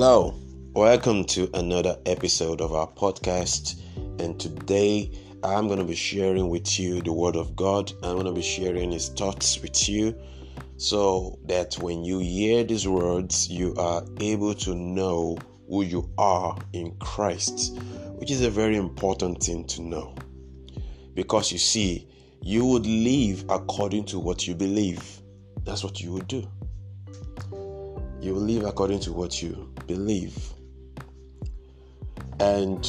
Hello, welcome to another episode of our podcast. And today I'm going to be sharing with you the Word of God. I'm going to be sharing His thoughts with you so that when you hear these words, you are able to know who you are in Christ, which is a very important thing to know. Because you see, you would live according to what you believe. That's what you would do. You will live according to what you believe. And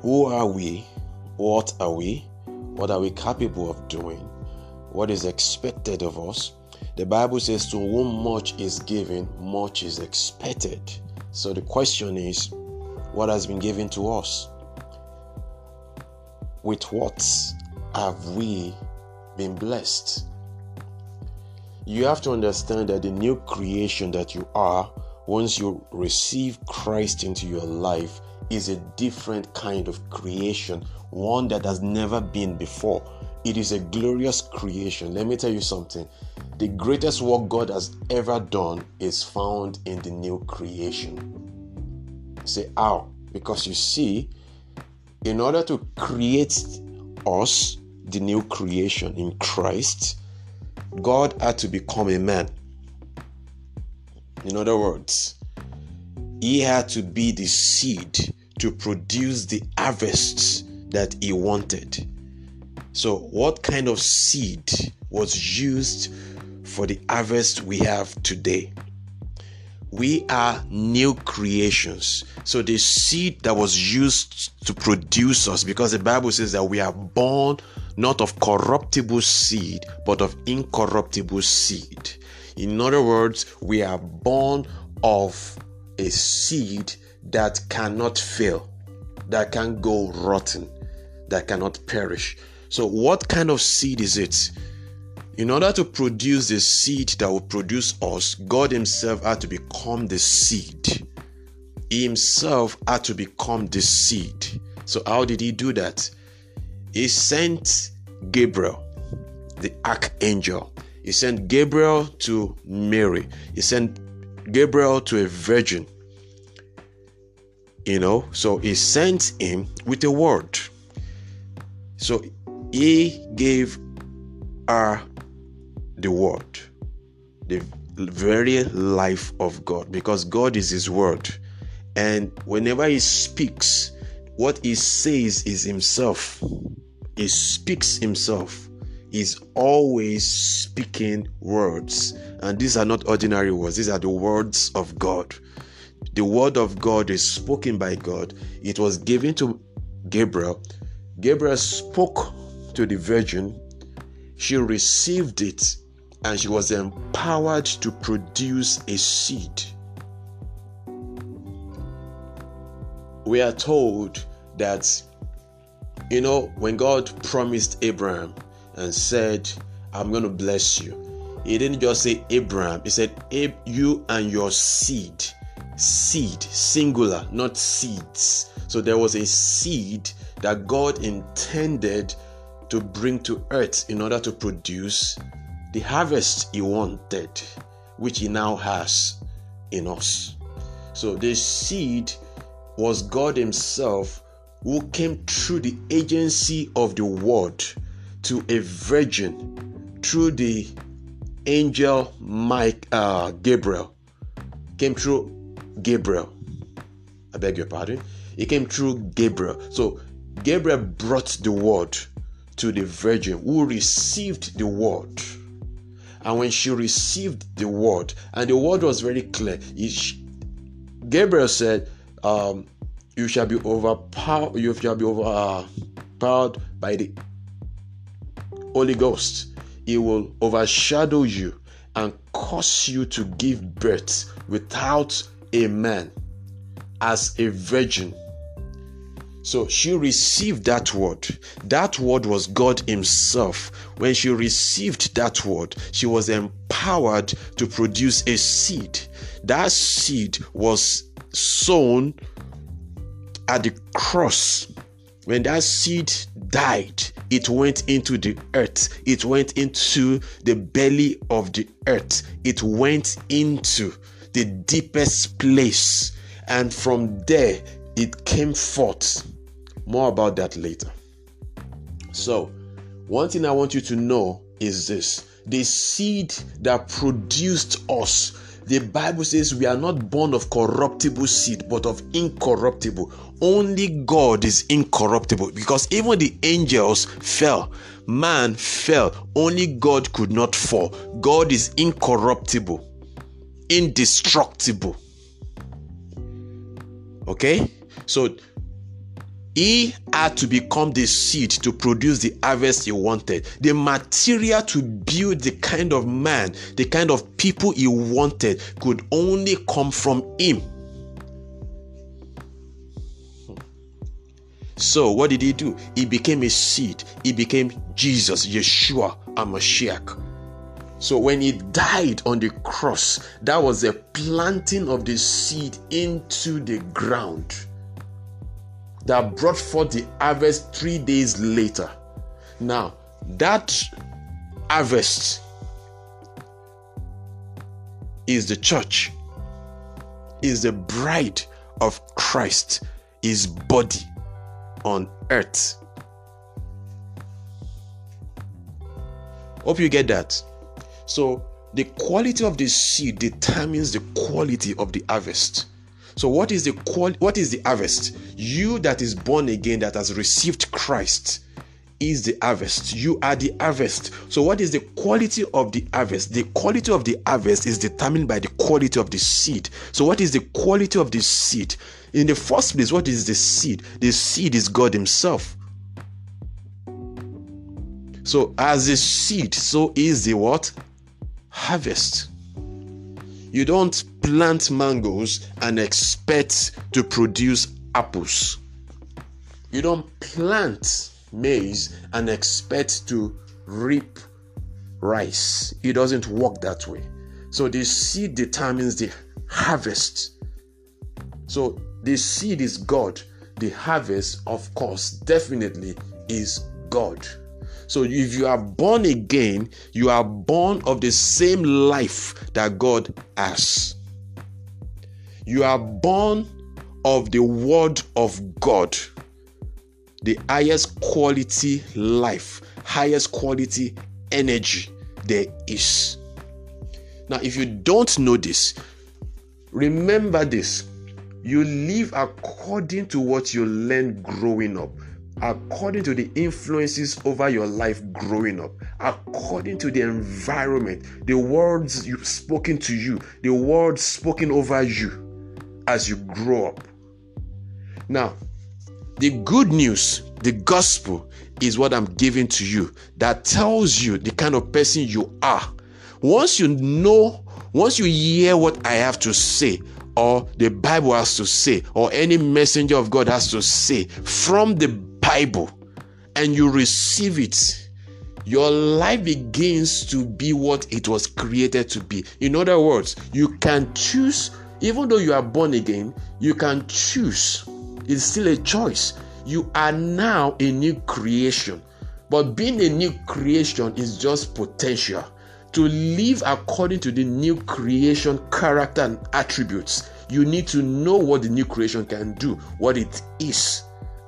who are we? What are we? What are we capable of doing? What is expected of us? The Bible says, To whom much is given, much is expected. So the question is, what has been given to us? With what have we been blessed? You have to understand that the new creation that you are, once you receive Christ into your life, is a different kind of creation, one that has never been before. It is a glorious creation. Let me tell you something. The greatest work God has ever done is found in the new creation. Say, how? Because you see, in order to create us, the new creation in Christ, God had to become a man. In other words, he had to be the seed to produce the harvests that he wanted. So, what kind of seed was used for the harvest we have today? We are new creations. So, the seed that was used to produce us, because the Bible says that we are born not of corruptible seed, but of incorruptible seed. In other words, we are born of a seed that cannot fail, that can go rotten, that cannot perish. So, what kind of seed is it? In order to produce the seed that will produce us, God Himself had to become the seed. He Himself had to become the seed. So, how did He do that? He sent Gabriel, the archangel. He sent Gabriel to Mary. He sent Gabriel to a virgin. You know, so he sent him with a word. So he gave her the word, the very life of God, because God is his word. And whenever he speaks, what he says is himself. He speaks himself. He's always speaking words. And these are not ordinary words, these are the words of God. The word of God is spoken by God. It was given to Gabriel. Gabriel spoke to the virgin. She received it and she was empowered to produce a seed. We are told that, you know, when God promised Abraham and said, I'm going to bless you, he didn't just say Abraham, he said, You and your seed. Seed, singular, not seeds. So there was a seed that God intended to bring to earth in order to produce the harvest He wanted, which He now has in us. So this seed was God Himself who came through the agency of the Word to a virgin through the angel Mike uh, Gabriel came through Gabriel. I beg your pardon. It came through Gabriel. So Gabriel brought the word to the virgin who received the word. And when she received the word, and the word was very clear, Gabriel said, um, "You shall be overpowered. You shall be overpowered by the Holy Ghost. He will overshadow you and cause you to give birth without a man as a virgin. So she received that word. That word was God Himself. When she received that word, she was empowered to produce a seed. That seed was sown at the cross. When that seed died, it went into the earth. It went into the belly of the earth. It went into the deepest place. And from there, it came forth. More about that later. So, one thing I want you to know is this the seed that produced us. The Bible says we are not born of corruptible seed, but of incorruptible. Only God is incorruptible because even the angels fell. Man fell. Only God could not fall. God is incorruptible, indestructible. Okay? So he had to become the seed to produce the harvest he wanted, the material to build the kind of man, the kind of people he wanted could only come from him. So, what did he do? He became a seed. He became Jesus, Yeshua, Mashiach. So, when he died on the cross, that was a planting of the seed into the ground that brought forth the harvest three days later. Now, that harvest is the church, is the bride of Christ, his body on earth. Hope you get that. So, the quality of the seed determines the quality of the harvest. So what is the qual- what is the harvest? You that is born again that has received Christ is the harvest. You are the harvest. So what is the quality of the harvest? The quality of the harvest is determined by the quality of the seed. So what is the quality of the seed? In the first place, what is the seed? The seed is God himself. So as a seed, so is the what? Harvest. You don't plant mangoes and expect to produce apples. You don't plant maize and expect to reap rice. It doesn't work that way. So the seed determines the harvest. So the seed is God. The harvest, of course, definitely is God. So if you are born again, you are born of the same life that God has. You are born of the word of God, the highest quality life, highest quality energy there is. Now, if you don't know this, remember this you live according to what you learned growing up according to the influences over your life growing up, according to the environment, the words you've spoken to you, the words spoken over you as you grow up. Now, the good news, the gospel, is what I'm giving to you that tells you the kind of person you are. Once you know, once you hear what I have to say, or the Bible has to say, or any messenger of God has to say from the Bible and you receive it, your life begins to be what it was created to be. In other words, you can choose, even though you are born again, you can choose. It's still a choice. You are now a new creation. But being a new creation is just potential. To live according to the new creation character and attributes, you need to know what the new creation can do, what it is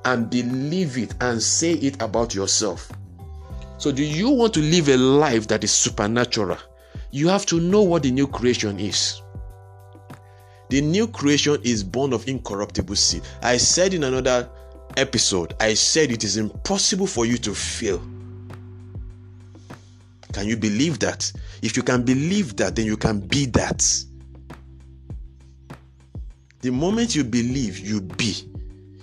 and believe it and say it about yourself. So, do you want to live a life that is supernatural? You have to know what the new creation is. The new creation is born of incorruptible seed. I said in another episode, I said it is impossible for you to fail. Can you believe that? If you can believe that, then you can be that. The moment you believe, you be.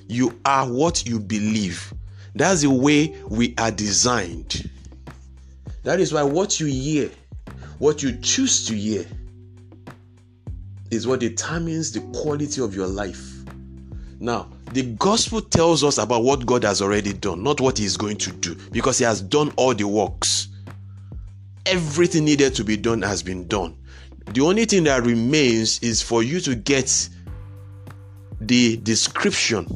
You are what you believe. That's the way we are designed. That is why what you hear, what you choose to hear, is what determines the quality of your life. Now, the gospel tells us about what God has already done, not what He is going to do, because He has done all the works. Everything needed to be done has been done. The only thing that remains is for you to get the description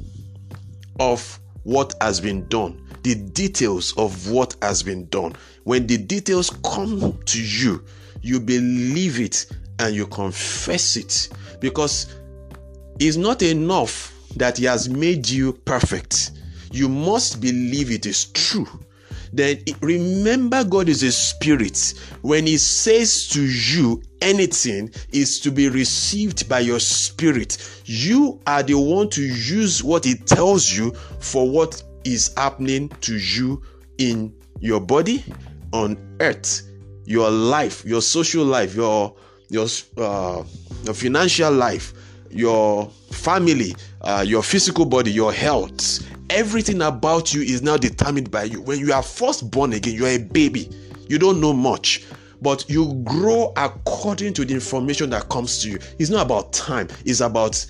of what has been done, the details of what has been done. When the details come to you, you believe it and you confess it because it's not enough that He has made you perfect. You must believe it is true. Then remember, God is a spirit. When He says to you anything, is to be received by your spirit. You are the one to use what it tells you for what is happening to you in your body on earth, your life, your social life, your your uh, your financial life, your family, uh, your physical body, your health. Everything about you is now determined by you. When you are first born again, you are a baby. You don't know much, but you grow according to the information that comes to you. It's not about time, it's about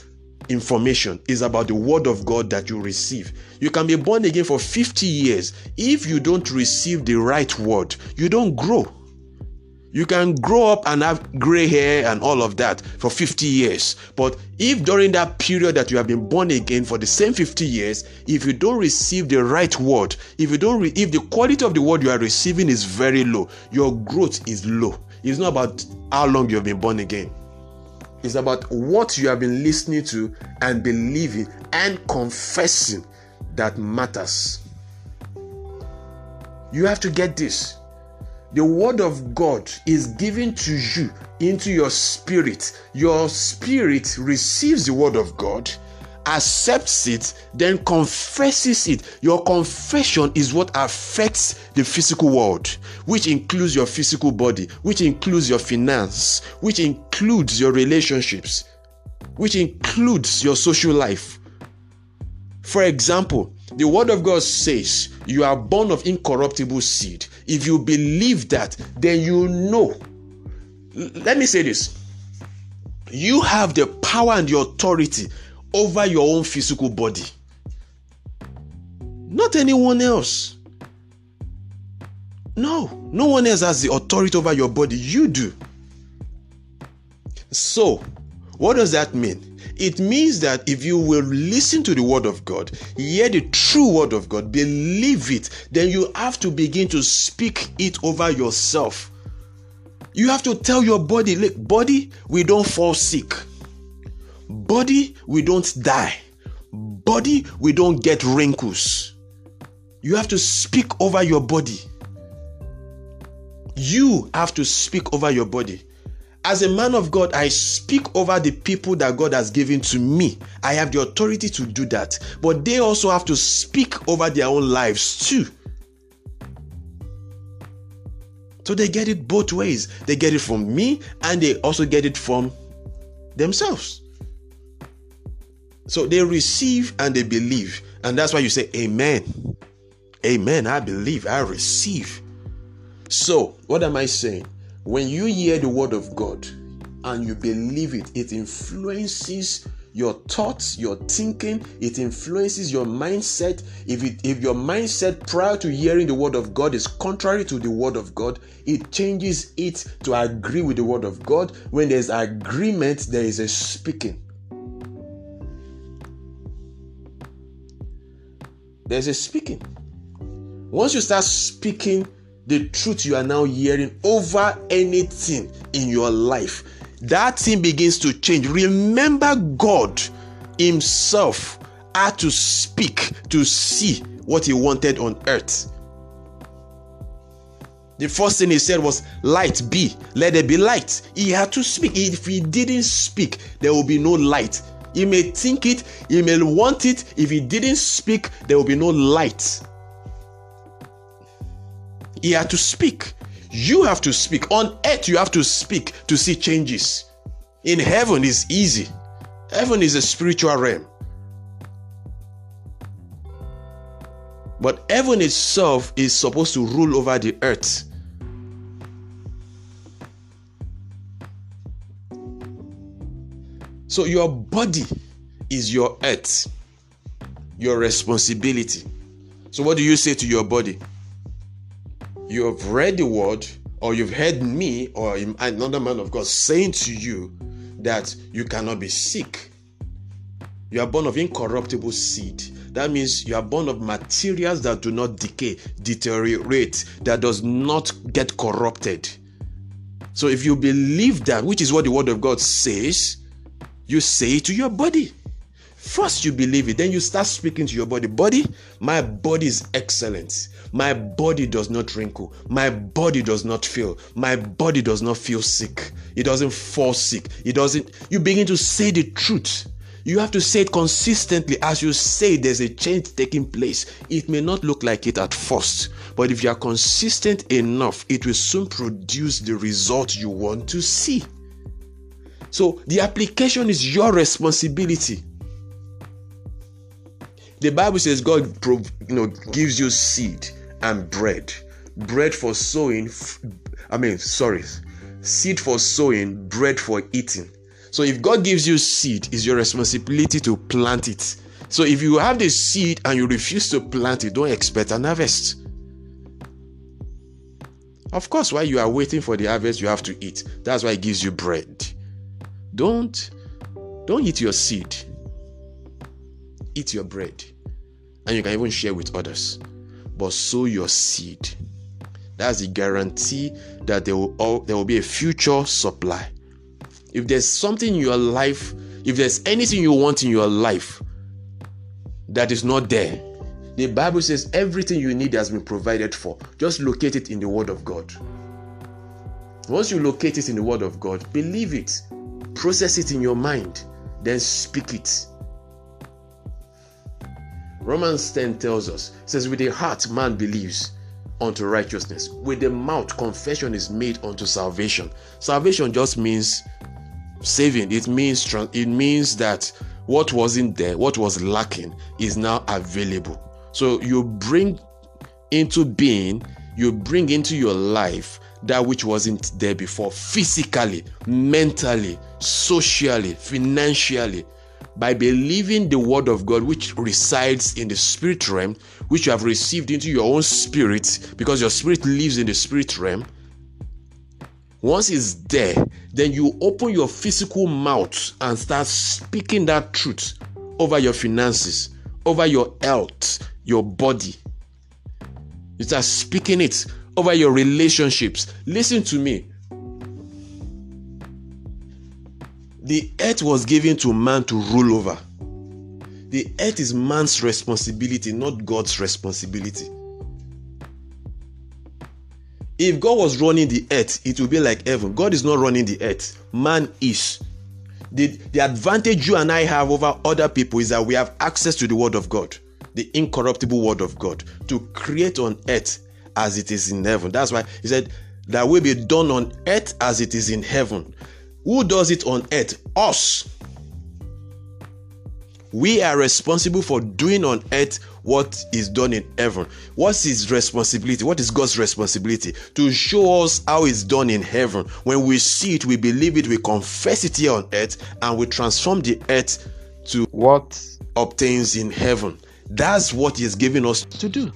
information is about the word of God that you receive. You can be born again for 50 years. If you don't receive the right word, you don't grow. You can grow up and have gray hair and all of that for 50 years. But if during that period that you have been born again for the same 50 years, if you don't receive the right word, if you don't re- if the quality of the word you are receiving is very low, your growth is low. It's not about how long you have been born again. It's about what you have been listening to and believing and confessing that matters. You have to get this. The word of God is given to you into your spirit. Your spirit receives the word of God accepts it, then confesses it. Your confession is what affects the physical world, which includes your physical body, which includes your finance, which includes your relationships, which includes your social life. For example, the word of God says, You are born of incorruptible seed. If you believe that, then you know. Let me say this. You have the power and the authority over your own physical body. Not anyone else. No, no one else has the authority over your body. You do. So, what does that mean? It means that if you will listen to the word of God, hear the true word of God, believe it, then you have to begin to speak it over yourself. You have to tell your body, look, body, we don't fall sick. Body, we don't die. Body, we don't get wrinkles. You have to speak over your body. You have to speak over your body. As a man of God, I speak over the people that God has given to me. I have the authority to do that. But they also have to speak over their own lives too. So they get it both ways. They get it from me and they also get it from themselves. So they receive and they believe. And that's why you say, Amen. Amen. I believe, I receive. So, what am I saying? When you hear the word of God and you believe it, it influences your thoughts, your thinking, it influences your mindset. If it, if your mindset prior to hearing the word of God is contrary to the word of God, it changes it to agree with the word of God. When there's agreement, there is a speaking. There's a speaking. Once you start speaking the truth you are now hearing over anything in your life, that thing begins to change. Remember, God Himself had to speak to see what He wanted on earth. The first thing He said was, Light be, let there be light. He had to speak. If He didn't speak, there will be no light. He may think it, he may want it. If he didn't speak, there will be no light. He had to speak. You have to speak. On earth, you have to speak to see changes. In heaven, is easy. Heaven is a spiritual realm. But heaven itself is supposed to rule over the earth. So your body is your earth, your responsibility. So what do you say to your body? You have read the word, or you've heard me or another man of God saying to you that you cannot be sick. You are born of incorruptible seed. That means you are born of materials that do not decay, deteriorate, that does not get corrupted. So if you believe that, which is what the word of God says, you say it to your body. First, you believe it, then you start speaking to your body. Body, my body is excellent. My body does not wrinkle. My body does not feel. My body does not feel sick. It doesn't fall sick. It doesn't. You begin to say the truth. You have to say it consistently. As you say, there's a change taking place. It may not look like it at first, but if you are consistent enough, it will soon produce the result you want to see. So the application is your responsibility. The Bible says God you know, gives you seed and bread. Bread for sowing, I mean, sorry, seed for sowing, bread for eating. So if God gives you seed, it's your responsibility to plant it. So if you have the seed and you refuse to plant it, don't expect an harvest. Of course, while you are waiting for the harvest, you have to eat. That's why it gives you bread. Don't don't eat your seed. Eat your bread. And you can even share with others. But sow your seed. That's the guarantee that there will, there will be a future supply. If there's something in your life, if there's anything you want in your life that is not there, the Bible says everything you need has been provided for. Just locate it in the Word of God. Once you locate it in the Word of God, believe it, process it in your mind, then speak it. Romans 10 tells us, says, With the heart man believes unto righteousness, with the mouth confession is made unto salvation. Salvation just means saving. It means it means that what wasn't there, what was lacking, is now available. So you bring into being, you bring into your life that which wasn't there before physically, mentally, socially, financially by believing the word of God which resides in the spirit realm, which you have received into your own spirit, because your spirit lives in the spirit realm. Once it's there, then you open your physical mouth and start speaking that truth over your finances, over your health, your body. You start speaking it over your relationships. Listen to me. The earth was given to man to rule over. The earth is man's responsibility, not God's responsibility. If God was running the earth, it would be like heaven. God is not running the earth, man is. The, the advantage you and I have over other people is that we have access to the Word of God, the incorruptible Word of God, to create on earth as it is in heaven. That's why He said, That will be done on earth as it is in heaven. Who does it on earth? Us. We are responsible for doing on earth what is done in heaven. What's his responsibility? What is God's responsibility? To show us how it's done in heaven. When we see it, we believe it, we confess it here on earth, and we transform the earth to what obtains in heaven. That's what he's giving us to do.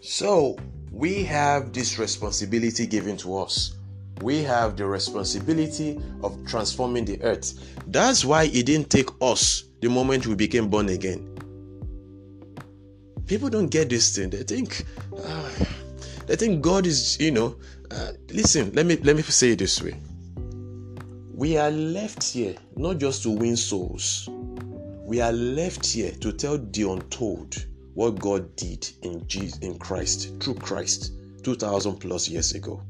So, we have this responsibility given to us we have the responsibility of transforming the earth. That's why it didn't take us the moment we became born again. People don't get this thing. They think, uh, they think God is, you know. Uh, listen, let me let me say it this way. We are left here not just to win souls. We are left here to tell the untold what God did in Jesus, in Christ, through Christ, 2000 plus years ago.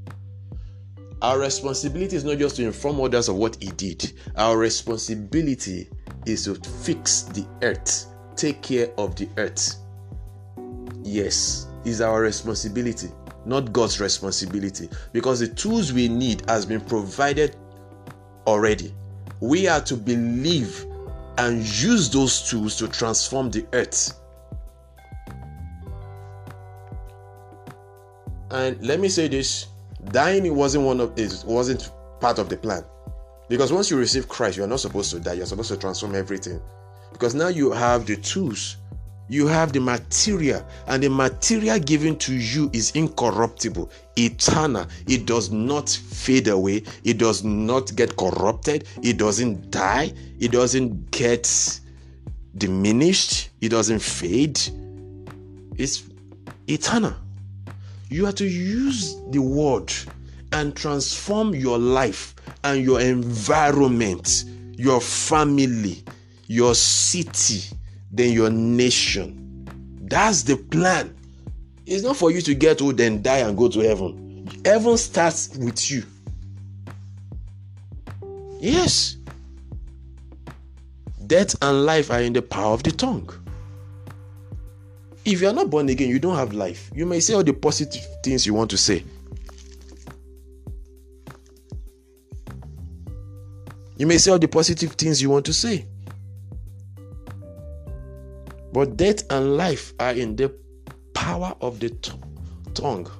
Our responsibility is not just to inform others of what He did, our responsibility is to fix the earth, take care of the earth. Yes, is our responsibility, not God's responsibility, because the tools we need has been provided already. We are to believe and use those tools to transform the earth. And let me say this dying wasn't one of it wasn't part of the plan. Because once you receive christ you are not supposed to die. You're supposed to transform everything. Because now you have the tools. You have the material. And the material given to you is incorruptible eternal. It does not fade away. It does not get corrupted. It doesn't die. It doesn't get diminished. It doesn't fade. It's eternal You are to use the word and transform your life and your environment, your family, your city, then your nation. That's the plan. It's not for you to get old and die and go to heaven. Heaven starts with you. Yes. Death and life are in the power of the tongue. If you are not born again, you don't have life. You may say all the positive things you want to say. You may say all the positive things you want to say. But death and life are in the power of the t- tongue.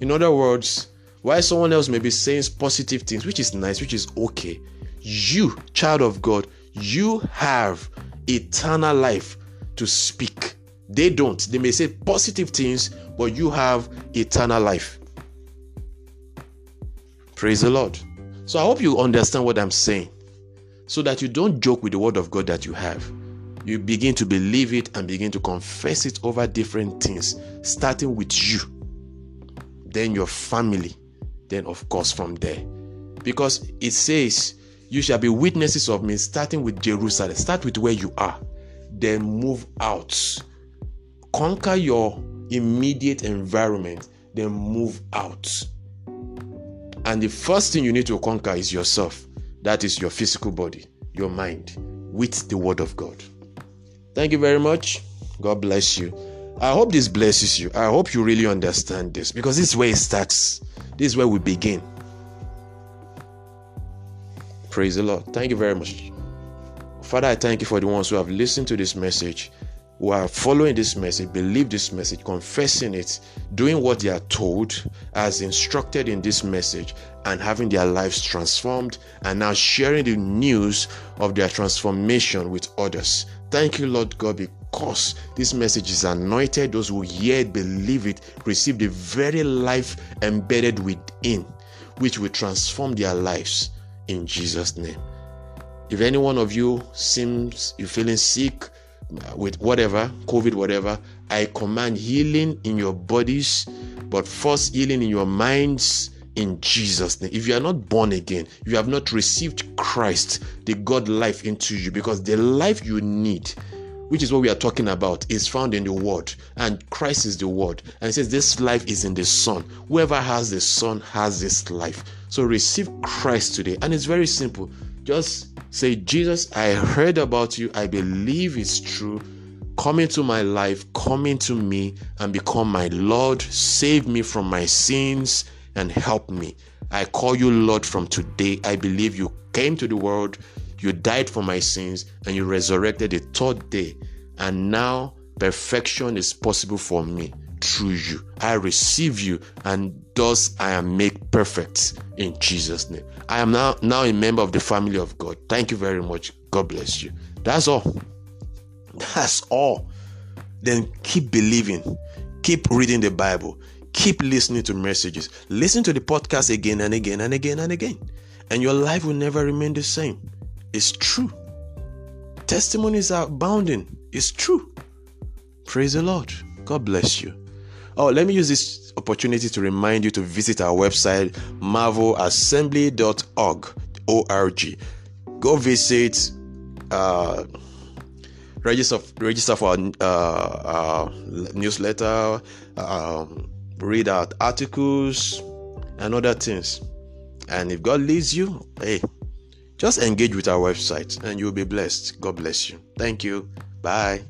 In other words, while someone else may be saying positive things, which is nice, which is okay, you, child of God, you have eternal life to speak. They don't. They may say positive things, but you have eternal life. Praise the Lord. So I hope you understand what I'm saying so that you don't joke with the word of God that you have. You begin to believe it and begin to confess it over different things, starting with you, then your family, then, of course, from there. Because it says, You shall be witnesses of me, starting with Jerusalem. Start with where you are, then move out. Conquer your immediate environment, then move out. And the first thing you need to conquer is yourself. That is your physical body, your mind, with the Word of God. Thank you very much. God bless you. I hope this blesses you. I hope you really understand this because this is where it starts. This is where we begin. Praise the Lord. Thank you very much. Father, I thank you for the ones who have listened to this message, who are following this message, believe this message, confessing it, doing what they are told as instructed in this message, and having their lives transformed, and now sharing the news of their transformation with others. Thank you, Lord God, because this message is anointed. Those who hear it, believe it, receive the very life embedded within, which will transform their lives in Jesus' name. If any one of you seems you're feeling sick with whatever, COVID, whatever, I command healing in your bodies, but first healing in your minds in Jesus' name. If you are not born again, you have not received Christ, the God life into you, because the life you need, which is what we are talking about, is found in the Word, and Christ is the Word. And it says, This life is in the Son. Whoever has the Son has this life. So receive Christ today. And it's very simple. Just say, Jesus, I heard about you. I believe it's true. Come into my life, come into me, and become my Lord. Save me from my sins and help me. I call you Lord from today. I believe you came to the world, you died for my sins, and you resurrected the third day. And now perfection is possible for me through you. I receive you, and thus I am made perfect in Jesus' name. I am now, now a member of the family of God. Thank you very much. God bless you. That's all. That's all. Then keep believing, keep reading the Bible, keep listening to messages, listen to the podcast again and again and again and again, and your life will never remain the same. It's true. Testimonies are abounding. It's true. Praise the Lord. God bless you. Oh, let me use this opportunity to remind you to visit our website, marvelassembly.org. O-R-G. Go visit, uh, register, register for our uh, uh, newsletter, um, read out articles, and other things. And if God leads you, hey, just engage with our website and you'll be blessed. God bless you. Thank you. Bye.